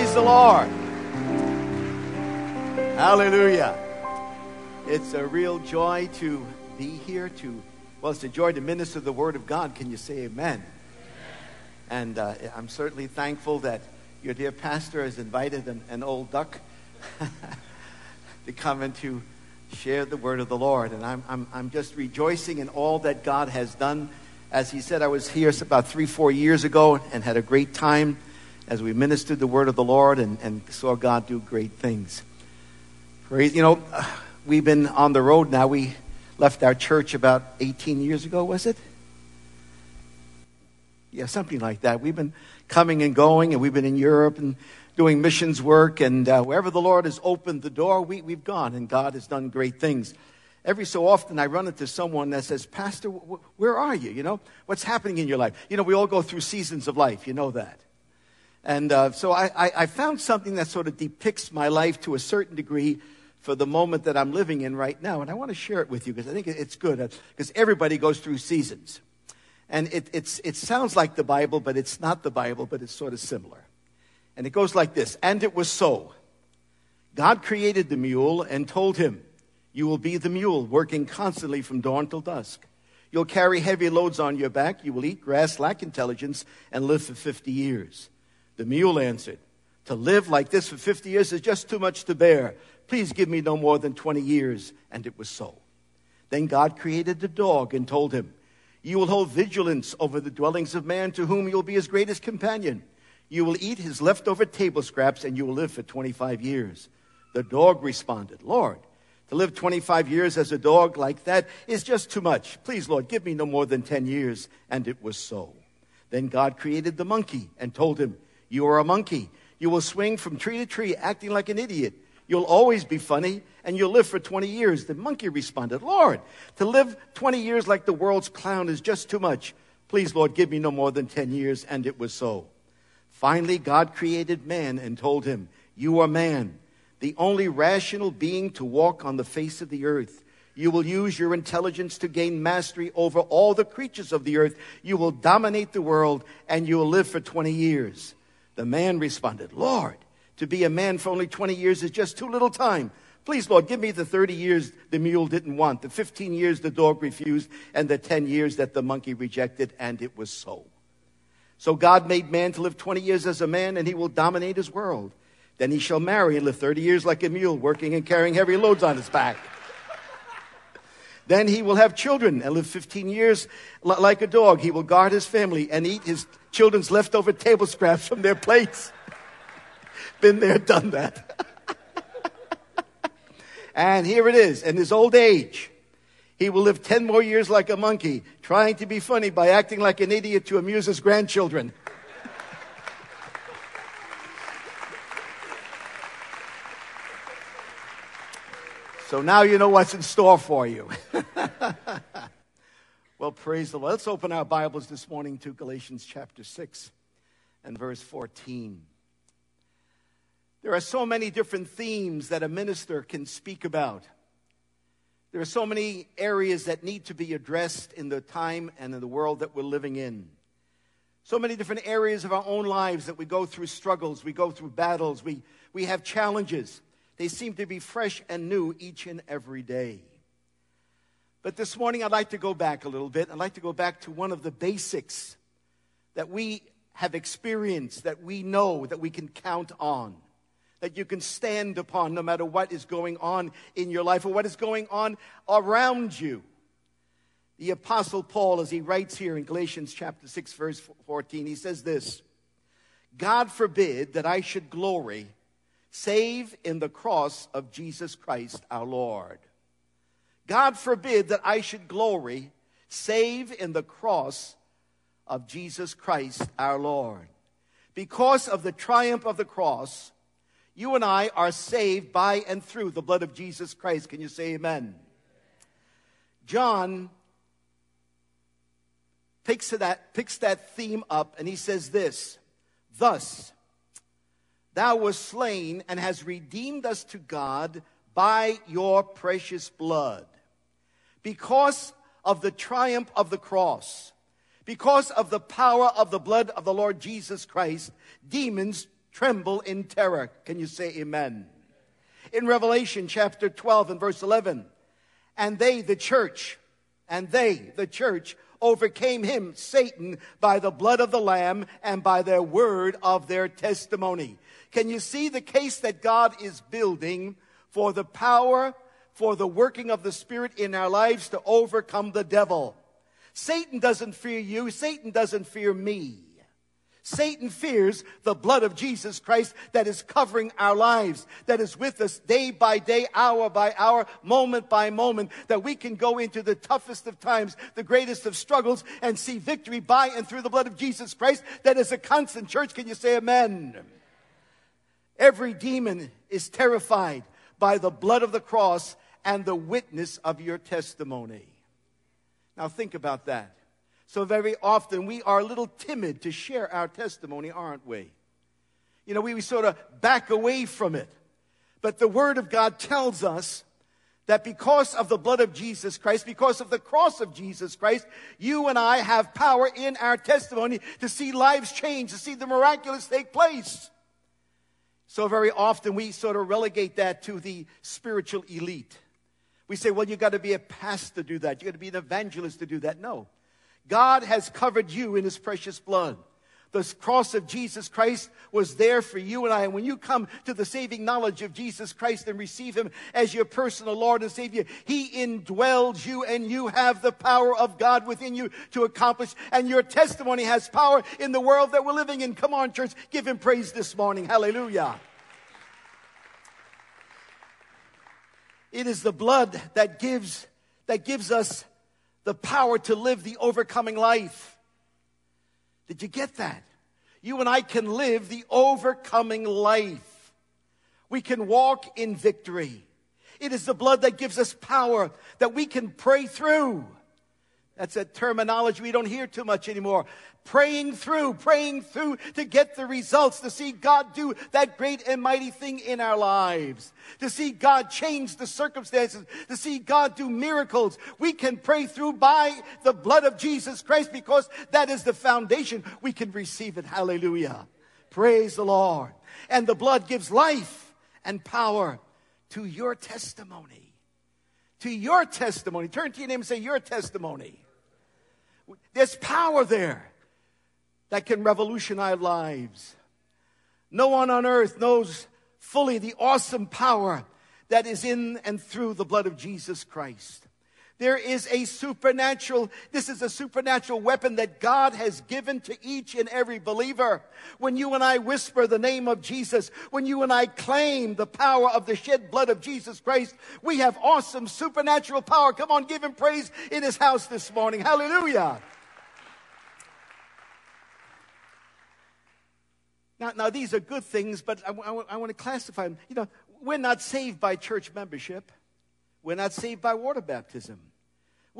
Praise the Lord. Hallelujah. It's a real joy to be here to, well, it's a joy to minister the Word of God. Can you say amen? And uh, I'm certainly thankful that your dear pastor has invited an, an old duck to come and to share the Word of the Lord. And I'm, I'm, I'm just rejoicing in all that God has done. As he said, I was here about three, four years ago and had a great time as we ministered the Word of the Lord and, and saw God do great things. Praise, you know, we've been on the road now. We left our church about 18 years ago, was it? Yeah, something like that. We've been coming and going, and we've been in Europe and doing missions work, and uh, wherever the Lord has opened the door, we, we've gone, and God has done great things. Every so often, I run into someone that says, Pastor, where are you? You know, what's happening in your life? You know, we all go through seasons of life, you know that. And uh, so I, I, I found something that sort of depicts my life to a certain degree for the moment that I'm living in right now. And I want to share it with you because I think it's good because uh, everybody goes through seasons. And it, it sounds like the Bible, but it's not the Bible, but it's sort of similar. And it goes like this And it was so. God created the mule and told him, You will be the mule, working constantly from dawn till dusk. You'll carry heavy loads on your back. You will eat grass, lack intelligence, and live for 50 years. The mule answered, To live like this for 50 years is just too much to bear. Please give me no more than 20 years. And it was so. Then God created the dog and told him, You will hold vigilance over the dwellings of man, to whom you'll be his greatest companion. You will eat his leftover table scraps, and you will live for 25 years. The dog responded, Lord, to live 25 years as a dog like that is just too much. Please, Lord, give me no more than 10 years. And it was so. Then God created the monkey and told him, You are a monkey. You will swing from tree to tree, acting like an idiot. You'll always be funny and you'll live for 20 years. The monkey responded, Lord, to live 20 years like the world's clown is just too much. Please, Lord, give me no more than 10 years. And it was so. Finally, God created man and told him, You are man, the only rational being to walk on the face of the earth. You will use your intelligence to gain mastery over all the creatures of the earth. You will dominate the world and you will live for 20 years. The man responded, Lord, to be a man for only 20 years is just too little time. Please, Lord, give me the 30 years the mule didn't want, the 15 years the dog refused, and the 10 years that the monkey rejected, and it was so. So God made man to live 20 years as a man, and he will dominate his world. Then he shall marry and live 30 years like a mule, working and carrying heavy loads on his back. then he will have children and live 15 years like a dog. He will guard his family and eat his children's leftover table scraps from their plates. Been there, done that. and here it is, in his old age. He will live 10 more years like a monkey, trying to be funny by acting like an idiot to amuse his grandchildren. so now you know what's in store for you. well, praise the Lord. Let's open our Bibles this morning to Galatians chapter 6 and verse 14. There are so many different themes that a minister can speak about. There are so many areas that need to be addressed in the time and in the world that we're living in. So many different areas of our own lives that we go through struggles, we go through battles, we, we have challenges. They seem to be fresh and new each and every day. But this morning, I'd like to go back a little bit. I'd like to go back to one of the basics that we have experienced, that we know, that we can count on that you can stand upon no matter what is going on in your life or what is going on around you. The Apostle Paul, as he writes here in Galatians chapter 6, verse 14, he says this God forbid that I should glory save in the cross of Jesus Christ our Lord. God forbid that I should glory save in the cross of Jesus Christ our Lord. Because of the triumph of the cross, you and I are saved by and through the blood of Jesus Christ. Can you say amen? John picks that, picks that theme up and he says this Thus, thou wast slain and has redeemed us to God by your precious blood. Because of the triumph of the cross, because of the power of the blood of the Lord Jesus Christ, demons tremble in terror. Can you say amen? In Revelation chapter 12 and verse 11, and they, the church, and they, the church, overcame him, Satan, by the blood of the Lamb and by their word of their testimony. Can you see the case that God is building for the power, for the working of the Spirit in our lives to overcome the devil? Satan doesn't fear you. Satan doesn't fear me. Satan fears the blood of Jesus Christ that is covering our lives, that is with us day by day, hour by hour, moment by moment, that we can go into the toughest of times, the greatest of struggles, and see victory by and through the blood of Jesus Christ that is a constant church. Can you say amen? Every demon is terrified by the blood of the cross and the witness of your testimony. Now, think about that. So, very often we are a little timid to share our testimony, aren't we? You know, we, we sort of back away from it. But the Word of God tells us that because of the blood of Jesus Christ, because of the cross of Jesus Christ, you and I have power in our testimony to see lives change, to see the miraculous take place. So, very often we sort of relegate that to the spiritual elite. We say, well, you got to be a pastor to do that. You got to be an evangelist to do that. No. God has covered you in his precious blood. The cross of Jesus Christ was there for you and I. And when you come to the saving knowledge of Jesus Christ and receive him as your personal Lord and Savior, he indwells you and you have the power of God within you to accomplish. And your testimony has power in the world that we're living in. Come on, church, give him praise this morning. Hallelujah. It is the blood that gives, that gives us the power to live the overcoming life. Did you get that? You and I can live the overcoming life. We can walk in victory. It is the blood that gives us power that we can pray through. That's a terminology we don't hear too much anymore. Praying through, praying through to get the results, to see God do that great and mighty thing in our lives, to see God change the circumstances, to see God do miracles. We can pray through by the blood of Jesus Christ because that is the foundation. We can receive it. Hallelujah. Praise the Lord. And the blood gives life and power to your testimony. To your testimony. Turn to your name and say, Your testimony. There's power there that can revolutionize lives. No one on earth knows fully the awesome power that is in and through the blood of Jesus Christ. There is a supernatural, this is a supernatural weapon that God has given to each and every believer. When you and I whisper the name of Jesus, when you and I claim the power of the shed blood of Jesus Christ, we have awesome supernatural power. Come on, give him praise in his house this morning. Hallelujah. Now, now these are good things, but I, I, I want to classify them. You know, we're not saved by church membership. We're not saved by water baptism.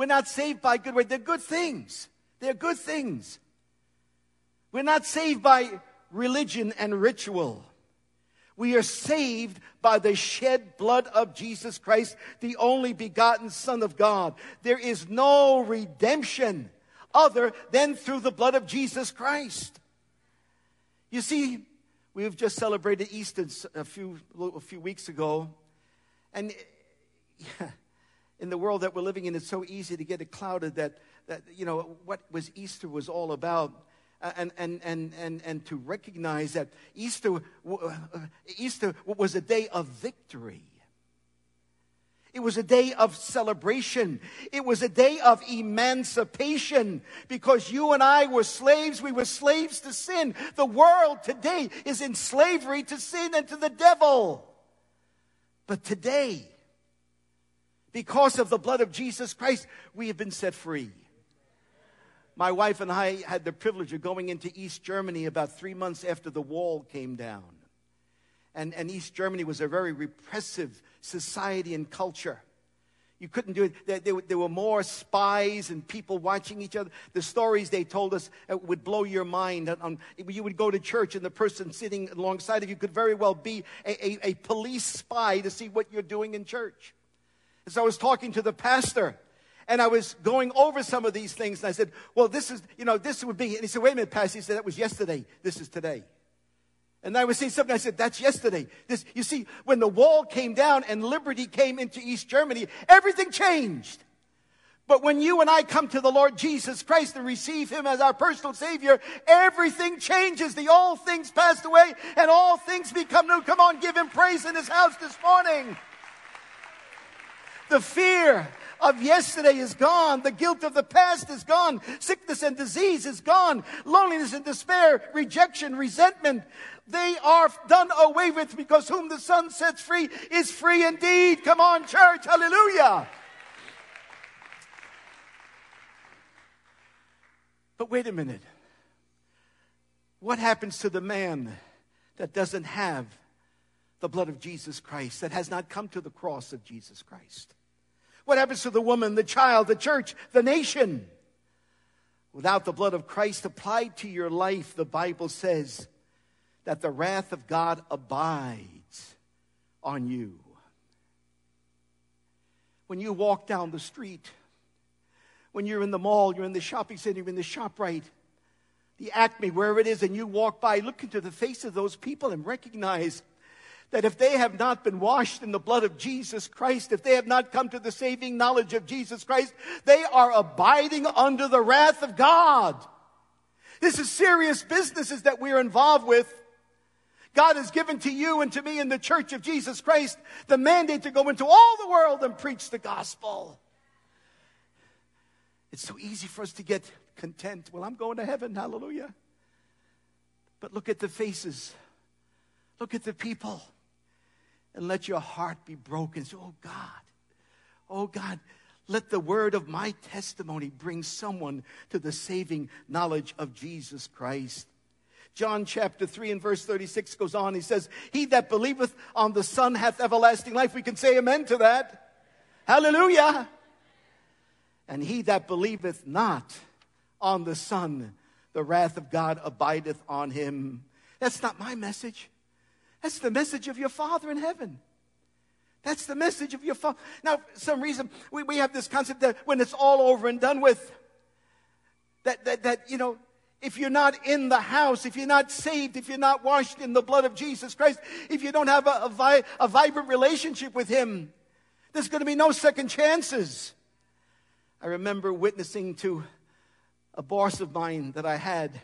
We're not saved by good works. They're good things. They're good things. We're not saved by religion and ritual. We are saved by the shed blood of Jesus Christ, the only begotten Son of God. There is no redemption other than through the blood of Jesus Christ. You see, we've just celebrated Easter a few, a few weeks ago, and yeah, in the world that we're living in, it's so easy to get it clouded that, that you know, what was Easter was all about. And, and, and, and, and to recognize that Easter, uh, Easter was a day of victory. It was a day of celebration. It was a day of emancipation because you and I were slaves. We were slaves to sin. The world today is in slavery to sin and to the devil. But today, because of the blood of Jesus Christ, we have been set free. My wife and I had the privilege of going into East Germany about three months after the wall came down. And, and East Germany was a very repressive society and culture. You couldn't do it. There, there, there, were more spies and people watching each other. The stories they told us uh, would blow your mind. you would go to church and the person sitting alongside of you could very well be a, a, a police spy to see what you're doing in church. I was talking to the pastor and I was going over some of these things and I said, well, this is, you know, this would be, and he said, wait a minute, pastor. He said, that was yesterday. This is today. And I was saying something, I said, that's yesterday. This, you see, when the wall came down and liberty came into East Germany, everything changed. But when you and I come to the Lord Jesus Christ and receive Him as our personal Savior, everything changes. The old things passed away and all things become new. Come on, give Him praise in His house this morning. The fear of yesterday is gone. The guilt of the past is gone. Sickness and disease is gone. Loneliness and despair, rejection, resentment, they are done away with because whom the Son sets free is free indeed. Come on, church. Hallelujah. But wait a minute. What happens to the man that doesn't have the blood of Jesus Christ, that has not come to the cross of Jesus Christ? What happens to the woman, the child, the church, the nation? Without the blood of Christ applied to your life, the Bible says that the wrath of God abides on you. When you walk down the street, when you're in the mall, you're in the shopping center, you're in the shop ShopRite, the Acme, wherever it is, and you walk by, look into the face of those people and recognize that if they have not been washed in the blood of Jesus Christ, if they have not come to the saving knowledge of Jesus Christ, they are abiding under the wrath of God. This is serious businesses that we're involved with. God has given to you and to me in the church of Jesus Christ the mandate to go into all the world and preach the gospel. It's so easy for us to get content. Well, I'm going to heaven, hallelujah. But look at the faces, look at the people, and let your heart be broken. So, oh God, oh God, let the word of my testimony bring someone to the saving knowledge of Jesus Christ. John chapter 3 and verse 36 goes on. He says, He that believeth on the Son hath everlasting life. We can say amen to that. Hallelujah. And he that believeth not on the Son, the wrath of God abideth on him. That's not my message. That's the message of your Father in heaven. That's the message of your Father. Now, for some reason, we, we have this concept that when it's all over and done with, that, that, that, you know, if you're not in the house, if you're not saved, if you're not washed in the blood of Jesus Christ, if you don't have a, a, vi- a vibrant relationship with Him, there's going to be no second chances. I remember witnessing to a boss of mine that I had.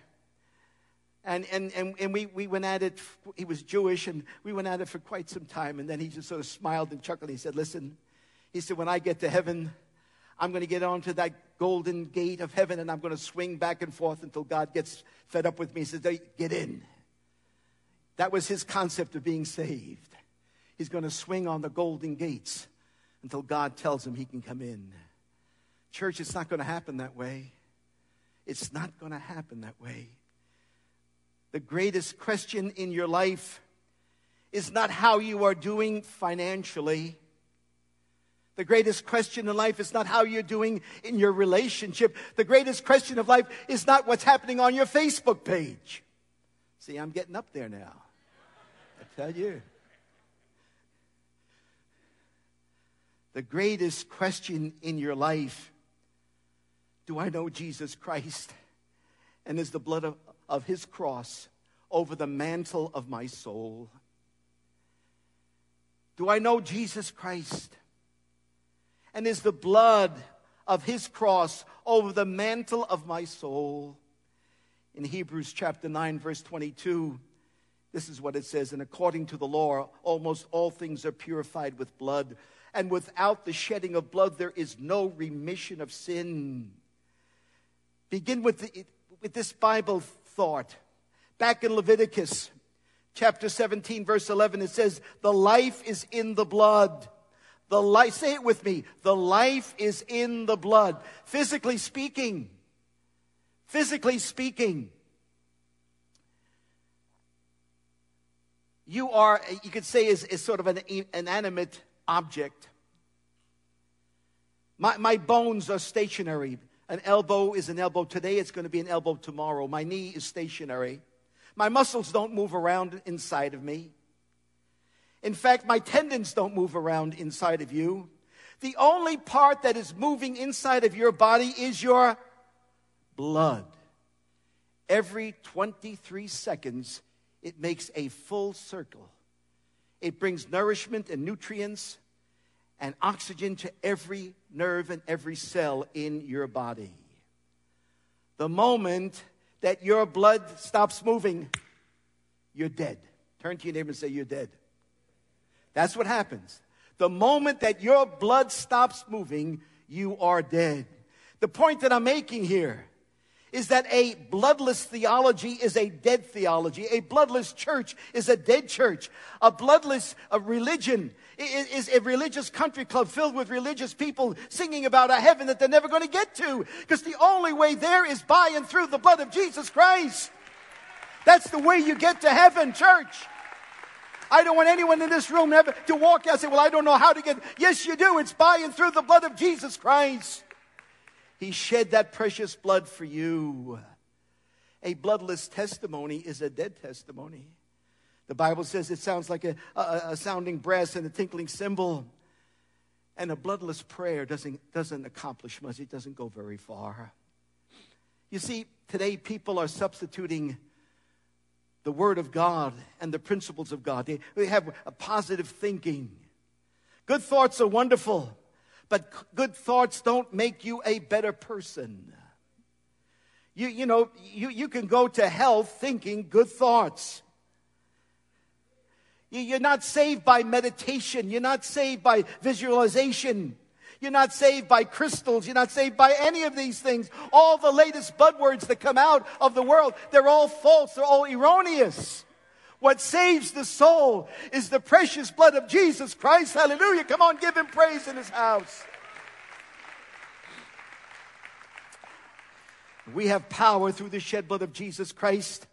And, and, and, and we, we went at it, he was Jewish, and we went at it for quite some time. And then he just sort of smiled and chuckled. He said, Listen, he said, when I get to heaven, I'm going to get onto that golden gate of heaven and I'm going to swing back and forth until God gets fed up with me. He says, Get in. That was his concept of being saved. He's going to swing on the golden gates until God tells him he can come in. Church, it's not going to happen that way. It's not going to happen that way. The greatest question in your life is not how you are doing financially. The greatest question in life is not how you're doing in your relationship. The greatest question of life is not what's happening on your Facebook page. See, I'm getting up there now. I tell you. The greatest question in your life do I know Jesus Christ? And is the blood of, of his cross over the mantle of my soul? Do I know Jesus Christ? And is the blood of his cross over the mantle of my soul? In Hebrews chapter 9, verse 22, this is what it says And according to the law, almost all things are purified with blood. And without the shedding of blood, there is no remission of sin. Begin with, the, with this Bible thought. Back in Leviticus chapter 17, verse 11, it says, The life is in the blood. The life, say it with me. The life is in the blood. Physically speaking, physically speaking, you are, you could say, is, is sort of an inanimate object. My, my bones are stationary. An elbow is an elbow today, it's going to be an elbow tomorrow. My knee is stationary. My muscles don't move around inside of me. In fact, my tendons don't move around inside of you. The only part that is moving inside of your body is your blood. Every 23 seconds, it makes a full circle. It brings nourishment and nutrients and oxygen to every nerve and every cell in your body. The moment that your blood stops moving, you're dead. Turn to your neighbor and say, You're dead. That's what happens. The moment that your blood stops moving, you are dead. The point that I'm making here is that a bloodless theology is a dead theology. A bloodless church is a dead church. A bloodless a religion is a religious country club filled with religious people singing about a heaven that they're never going to get to. Because the only way there is by and through the blood of Jesus Christ. That's the way you get to heaven, church. I don't want anyone in this room to walk out and say, Well, I don't know how to get. Yes, you do. It's by and through the blood of Jesus Christ. He shed that precious blood for you. A bloodless testimony is a dead testimony. The Bible says it sounds like a, a, a sounding brass and a tinkling cymbal. And a bloodless prayer doesn't, doesn't accomplish much, it doesn't go very far. You see, today people are substituting the Word of God and the principles of God. They, they have a positive thinking. Good thoughts are wonderful, but good thoughts don't make you a better person. You, you know, you, you can go to hell thinking good thoughts. You're not saved by meditation. You're not saved by visualization. You're not saved by crystals. You're not saved by any of these things. All the latest buzzwords that come out of the world, they're all false. They're all erroneous. What saves the soul is the precious blood of Jesus Christ. Hallelujah. Come on, give him praise in his house. We have power through the shed blood of Jesus Christ.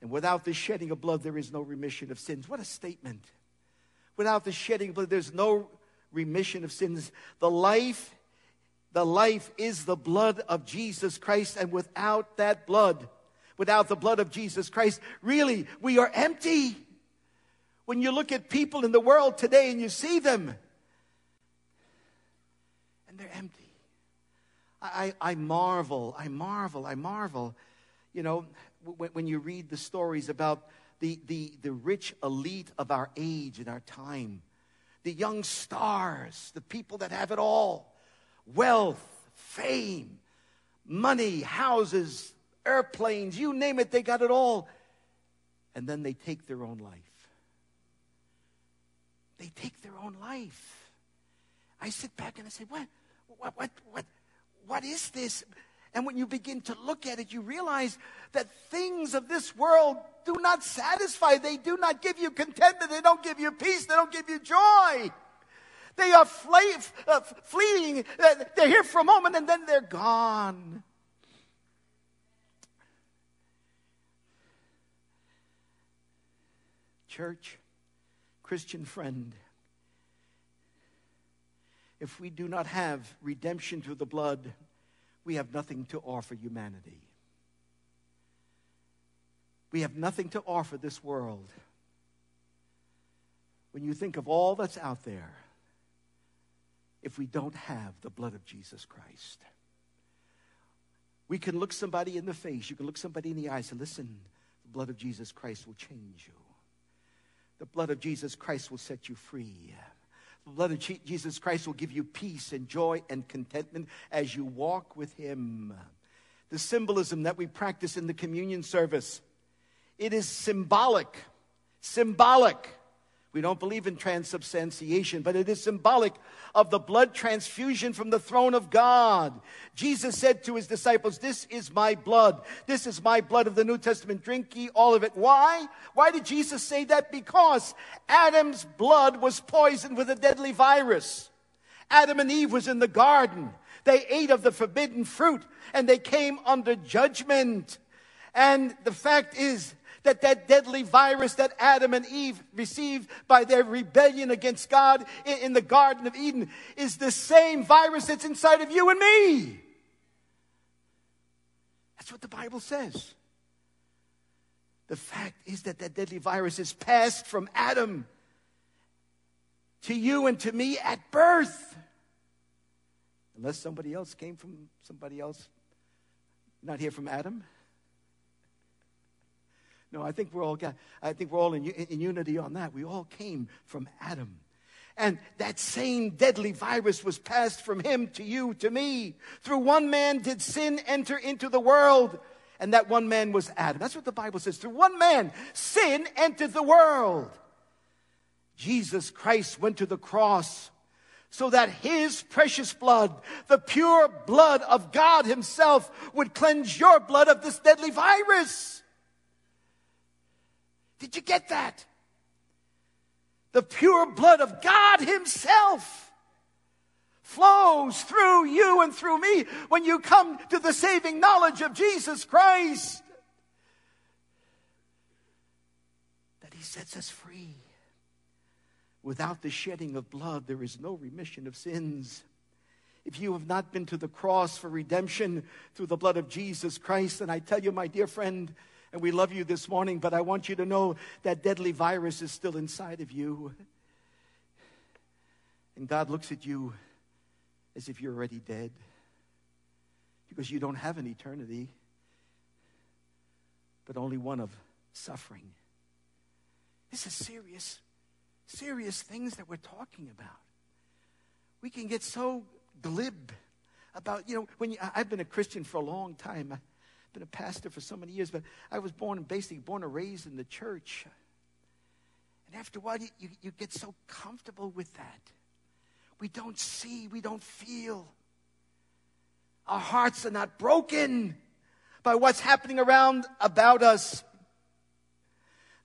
And without the shedding of blood, there is no remission of sins. What a statement. Without the shedding of blood, there's no remission of sins. The life, the life is the blood of Jesus Christ. And without that blood, without the blood of Jesus Christ, really, we are empty. When you look at people in the world today and you see them, and they're empty. I, I, I marvel, I marvel, I marvel. You know, when, when you read the stories about the, the, the rich elite of our age and our time, the young stars, the people that have it all wealth, fame, money, houses, airplanes, you name it, they got it all. And then they take their own life. They take their own life. I sit back and I say, what, what, what, what, what is this? And when you begin to look at it, you realize that things of this world do not satisfy. They do not give you contentment. They don't give you peace. They don't give you joy. They are uh, fleeting. Uh, they're here for a moment and then they're gone. Church, Christian friend, if we do not have redemption through the blood, we have nothing to offer humanity. We have nothing to offer this world. When you think of all that's out there, if we don't have the blood of Jesus Christ, we can look somebody in the face, you can look somebody in the eyes and listen, the blood of Jesus Christ will change you. The blood of Jesus Christ will set you free. The blood of Jesus Christ will give you peace and joy and contentment as you walk with Him. The symbolism that we practice in the communion service, it is symbolic. Symbolic we don't believe in transubstantiation, but it is symbolic of the blood transfusion from the throne of God. Jesus said to his disciples, This is my blood. This is my blood of the New Testament. Drink ye all of it. Why? Why did Jesus say that? Because Adam's blood was poisoned with a deadly virus. Adam and Eve was in the garden. They ate of the forbidden fruit and they came under judgment. And the fact is, that that deadly virus that Adam and Eve received by their rebellion against God in, in the Garden of Eden is the same virus that's inside of you and me. That's what the Bible says. The fact is that that deadly virus is passed from Adam to you and to me at birth. Unless somebody else came from somebody else, not here from Adam. No, I think we're all got, I think we're all in, in unity on that. We all came from Adam. And that same deadly virus was passed from him to you, to me. Through one man did sin enter into the world, and that one man was Adam. That's what the Bible says. Through one man, sin entered the world. Jesus Christ went to the cross so that his precious blood, the pure blood of God himself, would cleanse your blood of this deadly virus. Did you get that? The pure blood of God himself flows through you and through me when you come to the saving knowledge of Jesus Christ. That he sets us free. Without the shedding of blood, there is no remission of sins. If you have not been to the cross for redemption through the blood of Jesus Christ, then I tell you, my dear friend, and we love you this morning, but I want you to know that deadly virus is still inside of you. And God looks at you as if you're already dead because you don't have an eternity, but only one of suffering. This is serious serious things that we're talking about. We can get so glib about, you know, when you, I've been a Christian for a long time. Been a pastor for so many years, but I was born and basically born and raised in the church. And after a while, you, you, you get so comfortable with that. We don't see, we don't feel. Our hearts are not broken by what's happening around about us.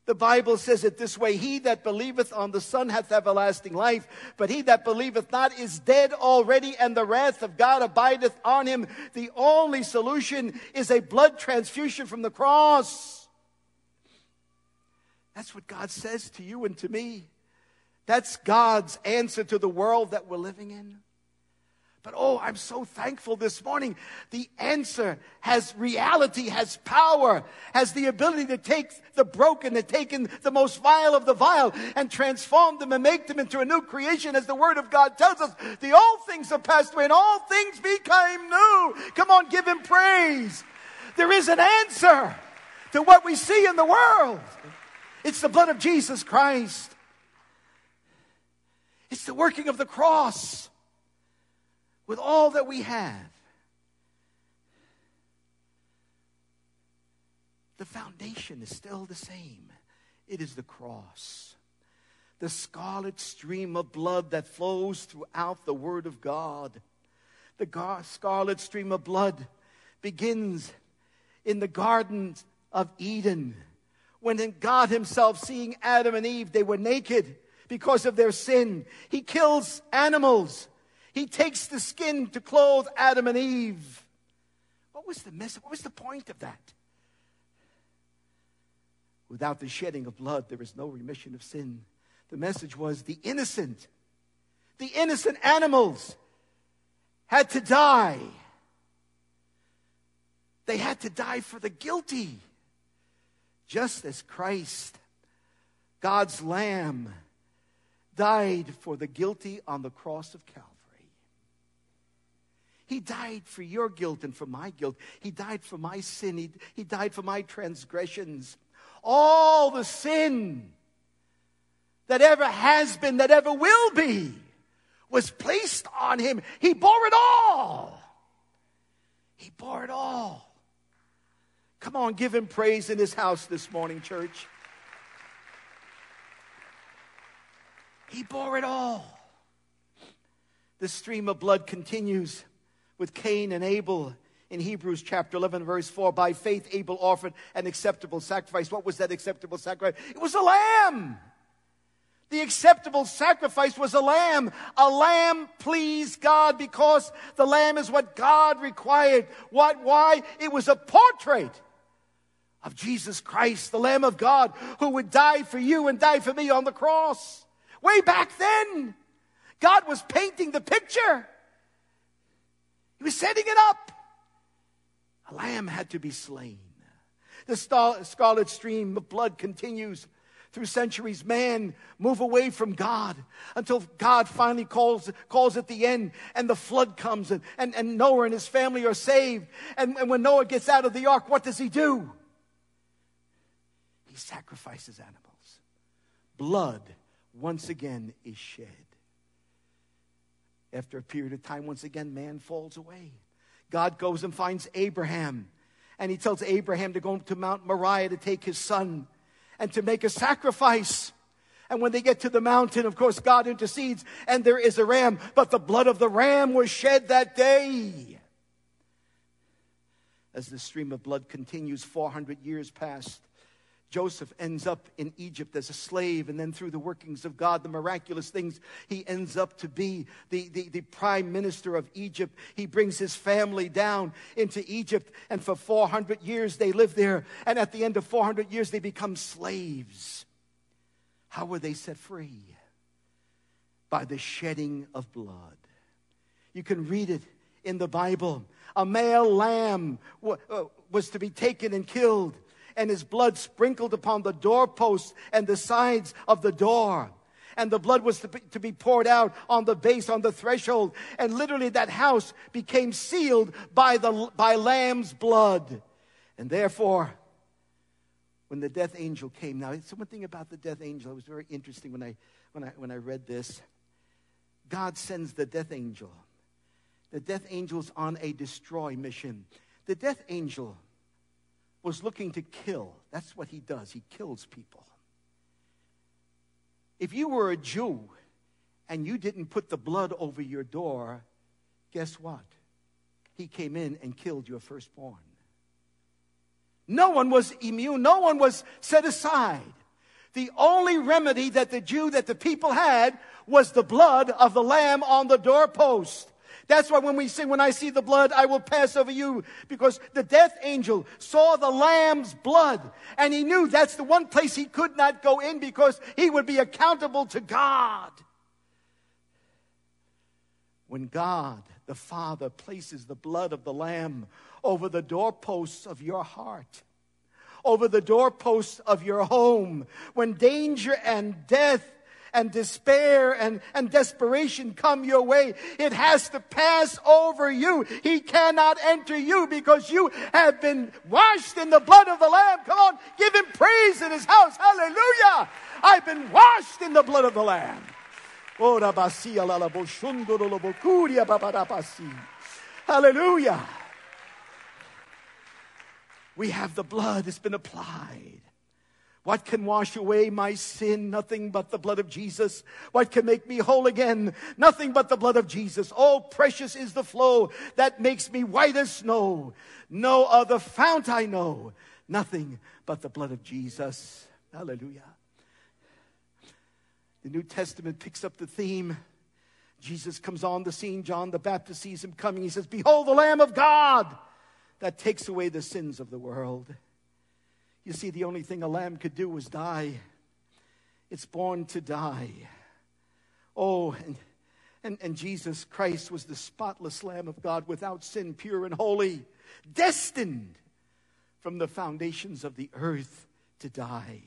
The Bible says it this way He that believeth on the Son hath everlasting life, but he that believeth not is dead already, and the wrath of God abideth on him. The only solution is a blood transfusion from the cross. That's what God says to you and to me. That's God's answer to the world that we're living in. But oh, I'm so thankful this morning. The answer has reality, has power, has the ability to take the broken, to take in the most vile of the vile and transform them and make them into a new creation as the Word of God tells us. The old things have passed away and all things became new. Come on, give Him praise. There is an answer to what we see in the world. It's the blood of Jesus Christ. It's the working of the cross with all that we have. The foundation is still the same it is the cross. The scarlet stream of blood that flows throughout the Word of God. The scarlet stream of blood begins in the Garden of Eden when God Himself, seeing Adam and Eve, they were naked because of their sin. He kills animals he takes the skin to clothe Adam and Eve. What was the message? What was the point of that? Without the shedding of blood, there is no remission of sin. The message was the innocent, the innocent animals had to die. They had to die for the guilty, just as Christ, God's Lamb, died for the guilty on the cross of Calvary. He died for your guilt and for my guilt. He died for my sin. He, he died for my transgressions. All the sin that ever has been, that ever will be, was placed on him. He bore it all. He bore it all. Come on, give him praise in his house this morning, church. He bore it all. The stream of blood continues with Cain and Abel in Hebrews chapter 11, verse 4. By faith, Abel offered an acceptable sacrifice. What was that acceptable sacrifice? It was a lamb. The acceptable sacrifice was a lamb. A lamb pleased God because the lamb is what God required. What? Why? It was a portrait of Jesus Christ, the Lamb of God, who would die for you and die for me on the cross. Way back then, God was painting the picture. He was setting it up. A lamb had to be slain. The scarlet stream of blood continues through centuries. Man move away from God until God finally calls, calls at the end and the flood comes and, and, and Noah and his family are saved. And, and when Noah gets out of the ark, what does he do? he sacrifices animals. Blood once again is shed. After a period of time, once again, man falls away. God goes and finds Abraham, and he tells Abraham to go to Mount Moriah to take his son and to make a sacrifice. And when they get to the mountain, of course, God intercedes and there is a ram, but the blood of the ram was shed that day. As the stream of blood continues, 400 years past, Joseph ends up in Egypt as a slave, and then through the workings of God, the miraculous things, he ends up to be the, the, the, prime minister of Egypt. He brings his family down into Egypt, and for 400 years they live there. And at the end of 400 years, they become slaves. How were they set free? By the shedding of blood. You can read it in the Bible. A male lamb uh, was to be taken and killed and his blood sprinkled upon the doorposts and the sides of the door. And the blood was to be, poured out on the base, on the threshold. And literally that house became sealed by, the, by lamb's blood. And therefore, when the death angel came, now, it's one thing about the death angel, it was very interesting when I, when I, when I read this. God sends the death angel. The death angel's on a destroy mission. The death angel was looking to kill. That's what he does, he kills people. If you were a Jew and you didn't put the blood over your door, guess what? He came in and killed your firstborn. No one was immune, no one was set aside. The only remedy that the Jew, that the people had, was the blood of the lamb on the doorpost. That's why when we sing, when I see the blood, I will pass over you, because the death angel saw the lamb's blood, and he knew that's the one place he could not go in because he would be accountable to God. When God, the Father, places the blood of the lamb over the doorposts of your heart, over the doorposts of your home, when danger and death and despair and, and desperation come your way, it has to pass over you. He cannot enter you because you have been washed in the blood of the Lamb. Come on, give him praise in his house. Hallelujah. I've been washed in the blood of the Lamb. Oh, Hallelujah. We have the blood, it's been applied. What can wash away my sin? Nothing but the blood of Jesus. What can make me whole again? Nothing but the blood of Jesus. Oh, precious is the flow that makes me white as snow. No other fount I know. Nothing but the blood of Jesus. Hallelujah. The New Testament picks up the theme. Jesus comes on the scene. John the Baptist sees him coming. He says, Behold the Lamb of God that takes away the sins of the world. You see, the only thing a lamb could do was die. It's born to die. Oh, and, and, and Jesus Christ was the spotless Lamb of God without sin, pure and holy, destined from the foundations of the earth to die.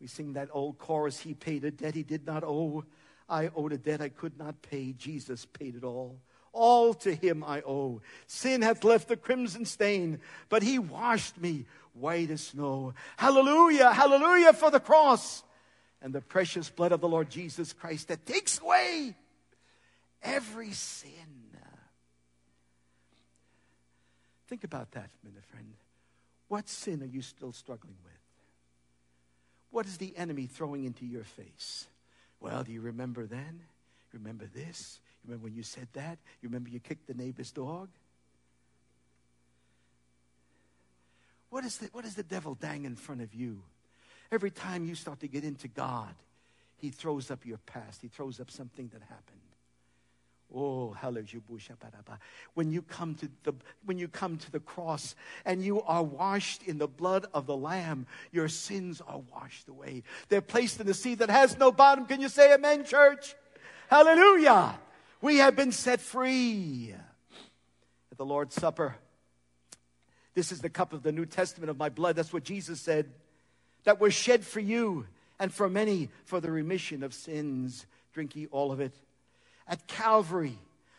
We sing that old chorus He paid a debt He did not owe. I owed a debt I could not pay. Jesus paid it all. All to Him I owe. Sin hath left the crimson stain, but He washed me white as snow. Hallelujah, hallelujah for the cross and the precious blood of the Lord Jesus Christ that takes away every sin. Think about that, my friend. What sin are you still struggling with? What is the enemy throwing into your face? Well, do you remember then? Remember this? Remember when you said that? You remember you kicked the neighbor's dog? What is, the, what is the devil dang in front of you? Every time you start to get into God, he throws up your past. He throws up something that happened. Oh, hallelujah. When you come to the when you come to the cross and you are washed in the blood of the Lamb, your sins are washed away. They're placed in the sea that has no bottom. Can you say amen, church? Hallelujah. We have been set free. At the Lord's Supper, this is the cup of the New Testament of my blood. That's what Jesus said. That was shed for you and for many for the remission of sins. Drink ye all of it. At Calvary,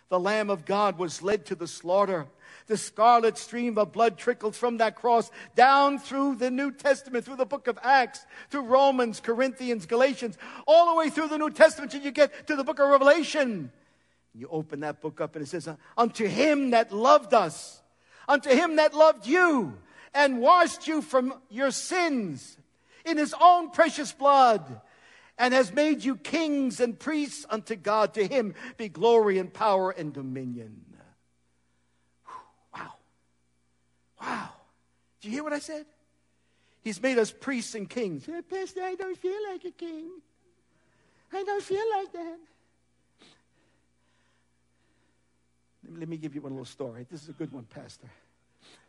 the Lamb of God was led to the slaughter. The scarlet stream of blood trickled from that cross down through the New Testament, through the book of Acts, through Romans, Corinthians, Galatians, all the way through the New Testament till you get to the book of Revelation. You open that book up and it says, Unto him that loved us, unto him that loved you, and washed you from your sins in his own precious blood and has made you kings and priests unto God. To him be glory and power and dominion. Wow. Wow. Do you hear what I said? He's made us priests and kings. Pastor, I don't feel like a king. I don't feel like that. Let me give you one little story. This is a good one, Pastor.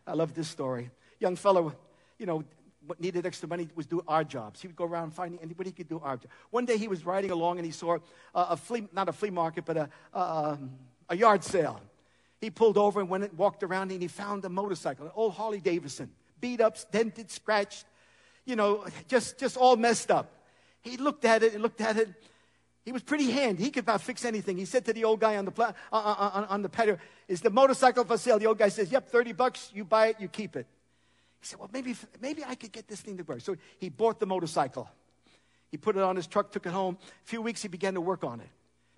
I love this story. Young fellow, you know, what needed extra money was do odd jobs. He would go around finding anybody he could do odd jobs. One day he was riding along and he saw a, a flea, not a flea market, but a, a, um, a yard sale. He pulled over and went and walked around and he found a motorcycle, an old Harley Davidson, beat up, dented, scratched, you know, just, just all messed up. He looked at it and looked at it. He was pretty handy. He could about fix anything. He said to the old guy on the, pla- uh, uh, uh, on the patio, Is the motorcycle for sale? The old guy says, Yep, 30 bucks. You buy it, you keep it. He said, Well, maybe, maybe I could get this thing to work. So he bought the motorcycle. He put it on his truck, took it home. A few weeks, he began to work on it.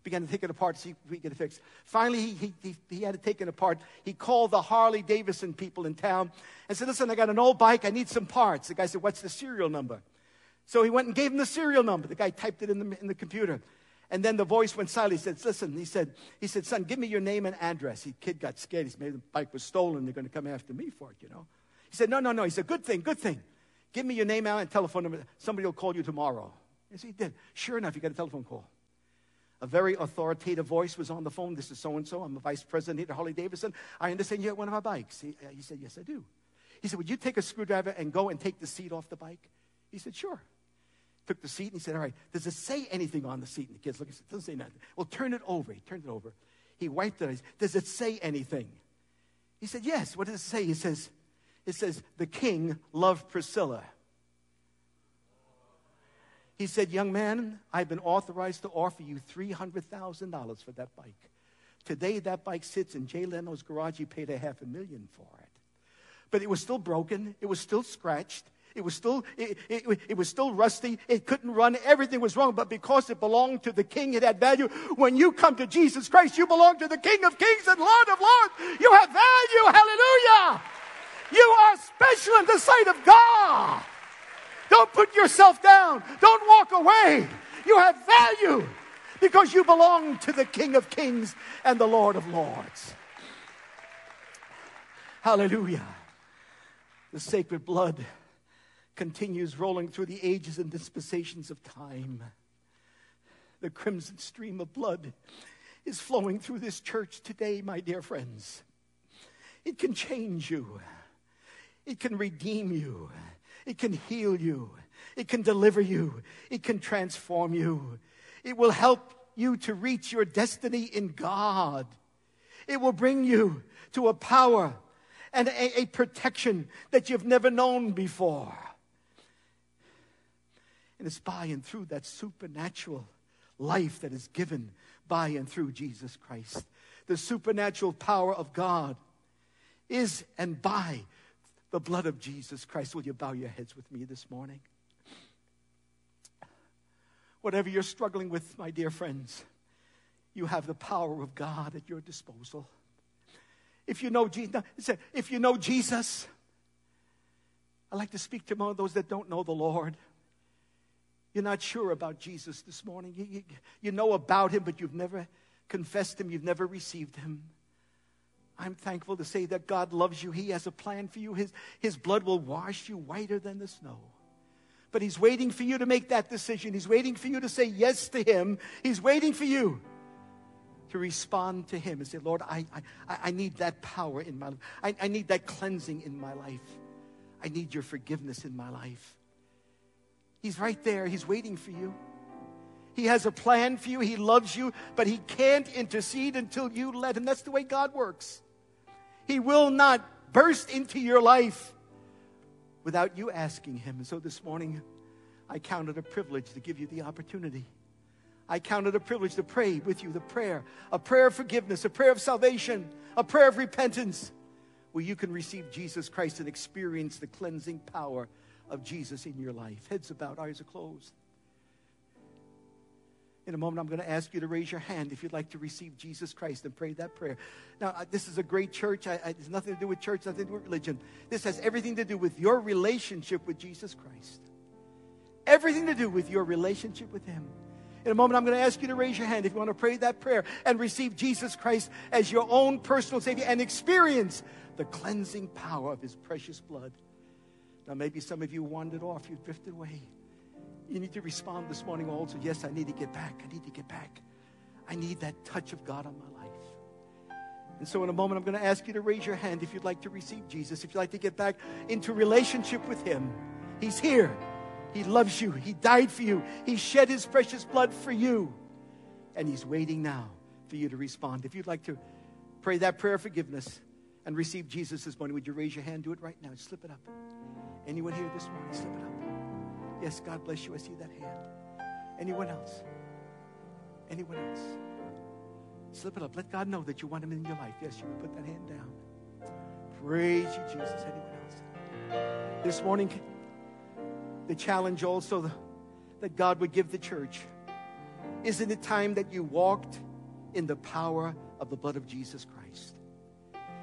Began to take it apart, see if we could fixed. Finally, he, he, he had it taken apart. He called the Harley Davidson people in town and said, Listen, I got an old bike. I need some parts. The guy said, What's the serial number? So he went and gave him the serial number. The guy typed it in the, in the computer. And then the voice went silent. He said, Listen, he said, he said, Son, give me your name and address. The kid got scared. He said, the bike was stolen. They're going to come after me for it, you know. He said, No, no, no. He said, Good thing, good thing. Give me your name and telephone number. Somebody will call you tomorrow. Yes, he did. Sure enough, he got a telephone call. A very authoritative voice was on the phone. This is so and so. I'm the vice president here at Harley Davidson. I understand you have one of our bikes. He, he said, Yes, I do. He said, Would you take a screwdriver and go and take the seat off the bike? He said, Sure. Took the seat and he said, All right, does it say anything on the seat? And the kids look and said, It doesn't say nothing. Well, turn it over. He turned it over. He wiped it. Does it say anything? He said, Yes. What does it say? He says, it says, the king loved Priscilla. He said, Young man, I've been authorized to offer you $300,000 for that bike. Today, that bike sits in Jay Leno's garage. He paid a half a million for it. But it was still broken, it was still scratched. It was still it, it, it, was still rusty. It couldn't run. Everything was wrong. But because it belonged to the King, it had value. When you come to Jesus Christ, you belong to the King of Kings and Lord of Lords. You have value. Hallelujah. You are special in the sight of God. Don't put yourself down. Don't walk away. You have value because you belong to the King of Kings and the Lord of Lords. Hallelujah. The sacred blood continues rolling through the ages and dispensations of time. The crimson stream of blood is flowing through this church today, my dear friends. It can change you. It can redeem you. It can heal you. It can deliver you. It can transform you. It will help you to reach your destiny in God. It will bring you to a power and a, a protection that you've never known before. And it's by and through that supernatural life that is given by and through Jesus Christ. The supernatural power of God is and by the blood of Jesus Christ. Will you bow your heads with me this morning? Whatever you're struggling with, my dear friends, you have the power of God at your disposal. If you know Jesus, if you know Jesus, I'd like to speak to more of those that don't know the Lord. You're not sure about Jesus this morning. You, you, you know about him, but you've never confessed him, you've never received him. I'm thankful to say that God loves you. He has a plan for you. His, his blood will wash you whiter than the snow. But He's waiting for you to make that decision. He's waiting for you to say yes to Him. He's waiting for you to respond to Him and say, Lord, I, I, I need that power in my life. I, I need that cleansing in my life. I need your forgiveness in my life. He's right there. He's waiting for you. He has a plan for you. He loves you, but He can't intercede until you let Him. That's the way God works. He will not burst into your life without you asking Him. And so this morning, I count it a privilege to give you the opportunity. I count it a privilege to pray with you the prayer, a prayer of forgiveness, a prayer of salvation, a prayer of repentance, where you can receive Jesus Christ and experience the cleansing power of Jesus in your life. Heads about, eyes are closed. In a moment, I'm going to ask you to raise your hand if you'd like to receive Jesus Christ and pray that prayer. Now, uh, this is a great church. I, I, it has nothing to do with church, nothing to do with religion. This has everything to do with your relationship with Jesus Christ. Everything to do with your relationship with Him. In a moment, I'm going to ask you to raise your hand if you want to pray that prayer and receive Jesus Christ as your own personal Savior and experience the cleansing power of His precious blood. Now, maybe some of you wandered off, you drifted away. You need to respond this morning also. Yes, I need to get back. I need to get back. I need that touch of God on my life. And so, in a moment, I'm going to ask you to raise your hand if you'd like to receive Jesus, if you'd like to get back into relationship with Him. He's here. He loves you. He died for you. He shed His precious blood for you. And He's waiting now for you to respond. If you'd like to pray that prayer of forgiveness and receive Jesus this morning, would you raise your hand? Do it right now. Slip it up. Anyone here this morning? Slip it up. Yes, God bless you. I see that hand. Anyone else? Anyone else? Slip it up. Let God know that you want Him in your life. Yes, you put that hand down. Praise you, Jesus. Anyone else? This morning, the challenge also that God would give the church isn't it time that you walked in the power of the blood of Jesus Christ?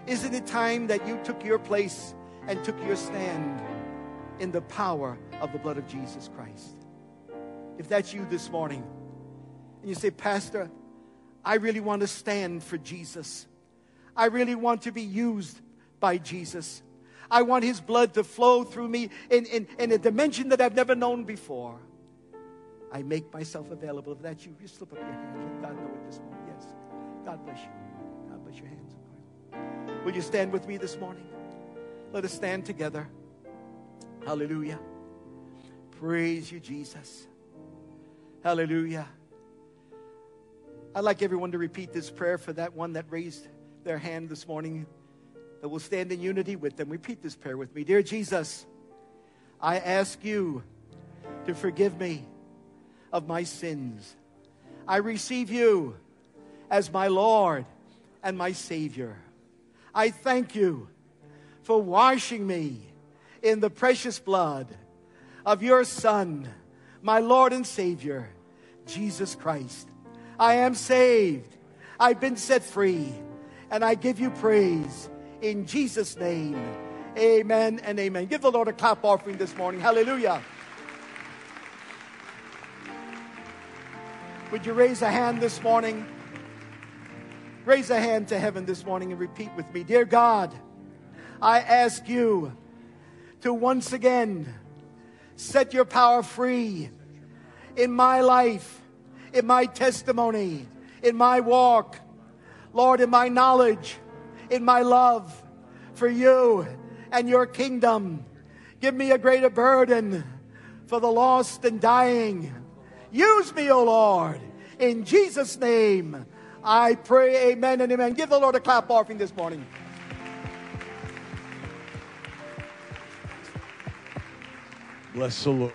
Isn't it time that you took your place and took your stand in the power of the blood of Jesus Christ. If that's you this morning, and you say, Pastor, I really want to stand for Jesus. I really want to be used by Jesus. I want his blood to flow through me in, in, in a dimension that I've never known before. I make myself available. If that's you, just slip up your hand. Let God know it this morning. Yes. God bless you. God bless your hands. Will you stand with me this morning? Let us stand together. Hallelujah. Praise you, Jesus. Hallelujah. I'd like everyone to repeat this prayer for that one that raised their hand this morning, that will stand in unity with them. Repeat this prayer with me. Dear Jesus, I ask you to forgive me of my sins. I receive you as my Lord and my Savior. I thank you for washing me in the precious blood of your Son, my Lord and Savior, Jesus Christ. I am saved. I've been set free. And I give you praise in Jesus' name. Amen and amen. Give the Lord a clap offering this morning. Hallelujah. Would you raise a hand this morning? Raise a hand to heaven this morning and repeat with me Dear God, I ask you to once again set your power free in my life, in my testimony, in my walk, Lord, in my knowledge, in my love for you and your kingdom. Give me a greater burden for the lost and dying. Use me, O Lord, in Jesus' name. I pray, amen and amen. Give the Lord a clap offering this morning. Bless the Lord.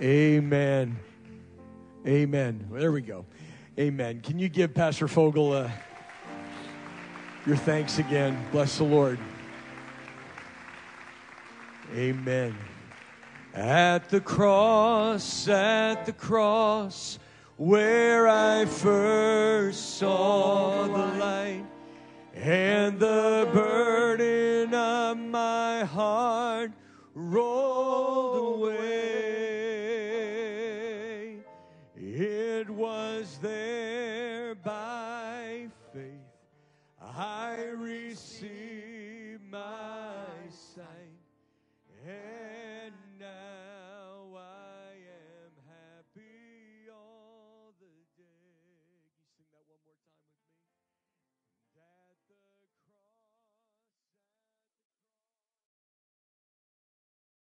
Amen. Amen. There we go. Amen. Can you give Pastor Fogel uh, your thanks again? Bless the Lord. Amen. At the cross, at the cross, where I first saw the light and the burden of my heart rolled away.